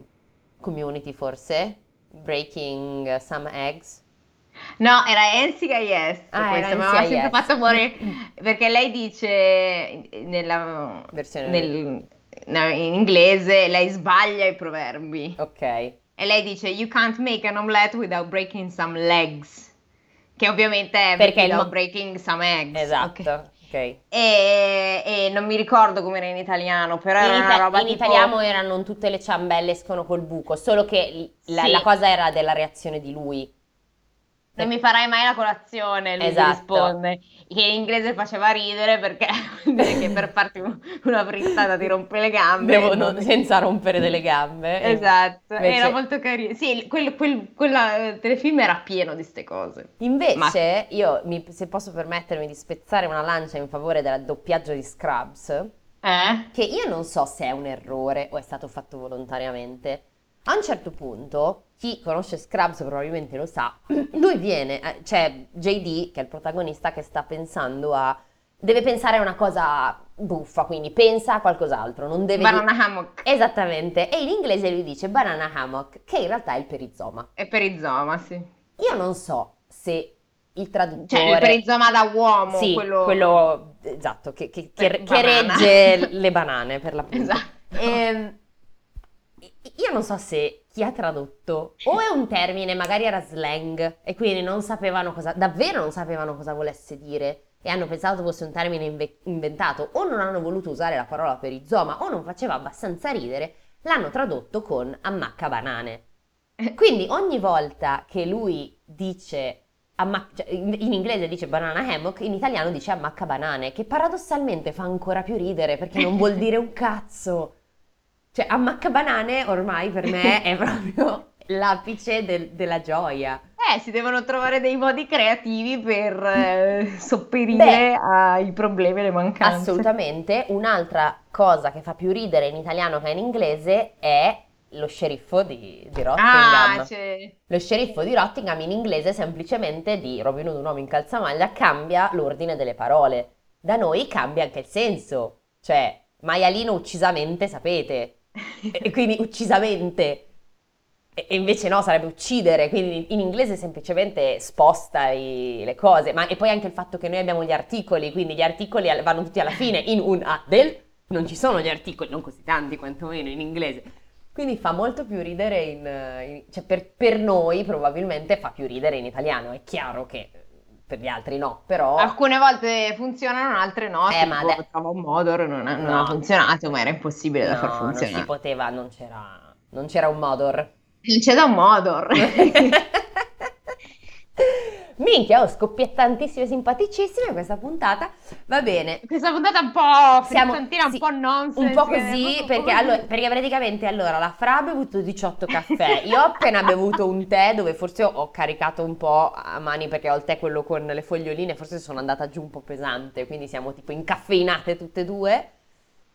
community forse, breaking some eggs. No, era NCIS ah, questa, mi aveva sempre fatto morire perché lei dice nella versione nel, in inglese lei sbaglia i proverbi. Ok. E lei dice you can't make an omelette without breaking some legs. Che ovviamente è perché without mo- breaking some eggs. Esatto. Okay. Okay. E, e, non mi ricordo come era in italiano, però in era ita- una roba in tipo... italiano erano tutte le ciambelle escono col buco, solo che la, sì. la cosa era della reazione di lui non mi farai mai la colazione, lui esatto. risponde, che in inglese faceva ridere perché (laughs) che per farti una frittata ti rompe le gambe. Devo, non, senza rompere delle gambe. Esatto, invece... era molto carino. Sì, quel, quel, quel telefilm era pieno di queste cose. Invece Ma... io, mi, se posso permettermi di spezzare una lancia in favore del doppiaggio di Scrubs, eh? che io non so se è un errore o è stato fatto volontariamente, a un certo punto, chi conosce Scrubs probabilmente lo sa, (clears throat) lui viene, eh, c'è JD che è il protagonista che sta pensando a... deve pensare a una cosa buffa, quindi pensa a qualcos'altro, non deve... Banana hammock. Esattamente, e in inglese lui dice banana hammock, che in realtà è il perizoma. È perizoma, sì. Io non so se il traduttore... Cioè il perizoma da uomo, sì, quello... quello... esatto, che, che, che, che regge le banane per la punta. (laughs) Esatto. E, ehm, io non so se chi ha tradotto o è un termine, magari era slang e quindi non sapevano cosa, davvero non sapevano cosa volesse dire e hanno pensato fosse un termine inve- inventato o non hanno voluto usare la parola perizoma o non faceva abbastanza ridere, l'hanno tradotto con ammacca banane. Quindi ogni volta che lui dice ammacca, cioè in inglese dice banana hammock, in italiano dice ammacca banane, che paradossalmente fa ancora più ridere perché non vuol (laughs) dire un cazzo. Cioè, ammacca banane ormai per me (laughs) è proprio l'apice del, della gioia. Eh, si devono trovare dei modi creativi per eh, sopperire Beh, ai problemi e alle mancanze. Assolutamente. Un'altra cosa che fa più ridere in italiano che in inglese è lo sceriffo di, di Rottingham. Ah, c'è. Lo sceriffo di Rottingham in inglese semplicemente di Robin Hood un uomo in calzamaglia cambia l'ordine delle parole. Da noi cambia anche il senso. Cioè, maialino uccisamente, sapete, e quindi uccisamente. E invece no, sarebbe uccidere, quindi in inglese semplicemente sposta i, le cose, ma e poi anche il fatto che noi abbiamo gli articoli, quindi gli articoli vanno tutti alla fine. In un a del, non ci sono gli articoli, non così tanti quantomeno in inglese, Quindi fa molto più ridere in... in cioè per, per, noi probabilmente fa più ridere in italiano, è chiaro che per gli altri no, però... Alcune volte funzionano, altre no, eh, ma de... trova un modo, non, ha, non no. ha funzionato, ma era impossibile no, da far funzionare. non si poteva, non c'era, non c'era un modor. Non c'era un modor. (laughs) (laughs) Minchia, oh, scoppiettantissime, simpaticissime questa puntata. Va bene. Questa puntata un po' Siamo, sì, un po' nonsense. Un po' così, perché, allora, perché, praticamente allora la Fra ha bevuto 18 caffè. Io ho appena bevuto un tè dove forse ho, caricato un po' a mani perché ho il tè quello con le foglioline, forse sono andata giù un po' pesante, quindi siamo tipo incaffeinate tutte e due.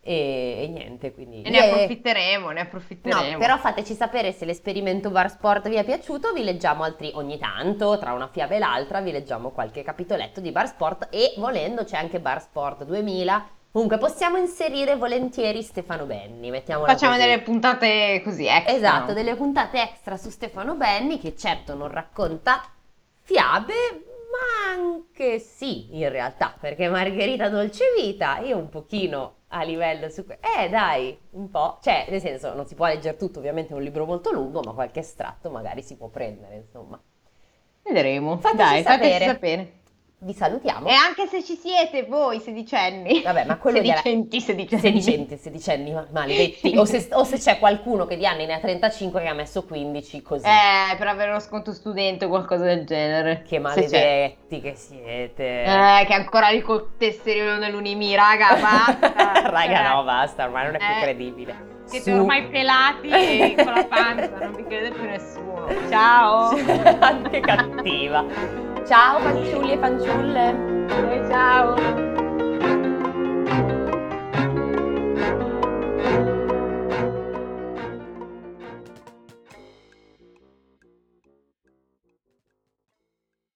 E, e, niente, quindi... E ne approfitteremo, ne approfitteremo. No, però fateci sapere se l'esperimento Bar Sport vi è piaciuto, vi leggiamo altri ogni tanto, tra una fiaba e l'altra, vi leggiamo qualche capitoletto di Bar Sport e volendo c'è anche Bar Sport 2000. Comunque possiamo inserire volentieri Stefano Benni, mettiamola Facciamo così. delle puntate così extra. Esatto, delle puntate extra su Stefano Benni che certo non racconta fiabe, ma anche sì in realtà, perché Margherita Dolce Vita io un pochino a livello su... Eh dai, un po', cioè nel senso non si può leggere tutto, ovviamente è un libro molto lungo, ma qualche estratto magari si può prendere, insomma. Vedremo. Fateci dai, sapere. sapere vi salutiamo. E anche se ci siete voi sedicenni. Vabbè, ma quello sedicenti, sedicenni. Sedicenti, sedicenni, maledetti. o, se, o se c'è qualcuno che di anni ne ha 35 che ha messo 15 così. Eh, per avere lo sconto studente o qualcosa del genere. Che maledetti che siete. Eh, che ancora lì col tesserino dell'Unimi, raga, basta. (laughs) raga, no, basta, ormai non è più eh, credibile. Siete Su. ormai pelati e (laughs) con la panza, non vi crede più nessuno. Ciao. Anche cattiva. Ciao fanciulli e fanciulle. ciao.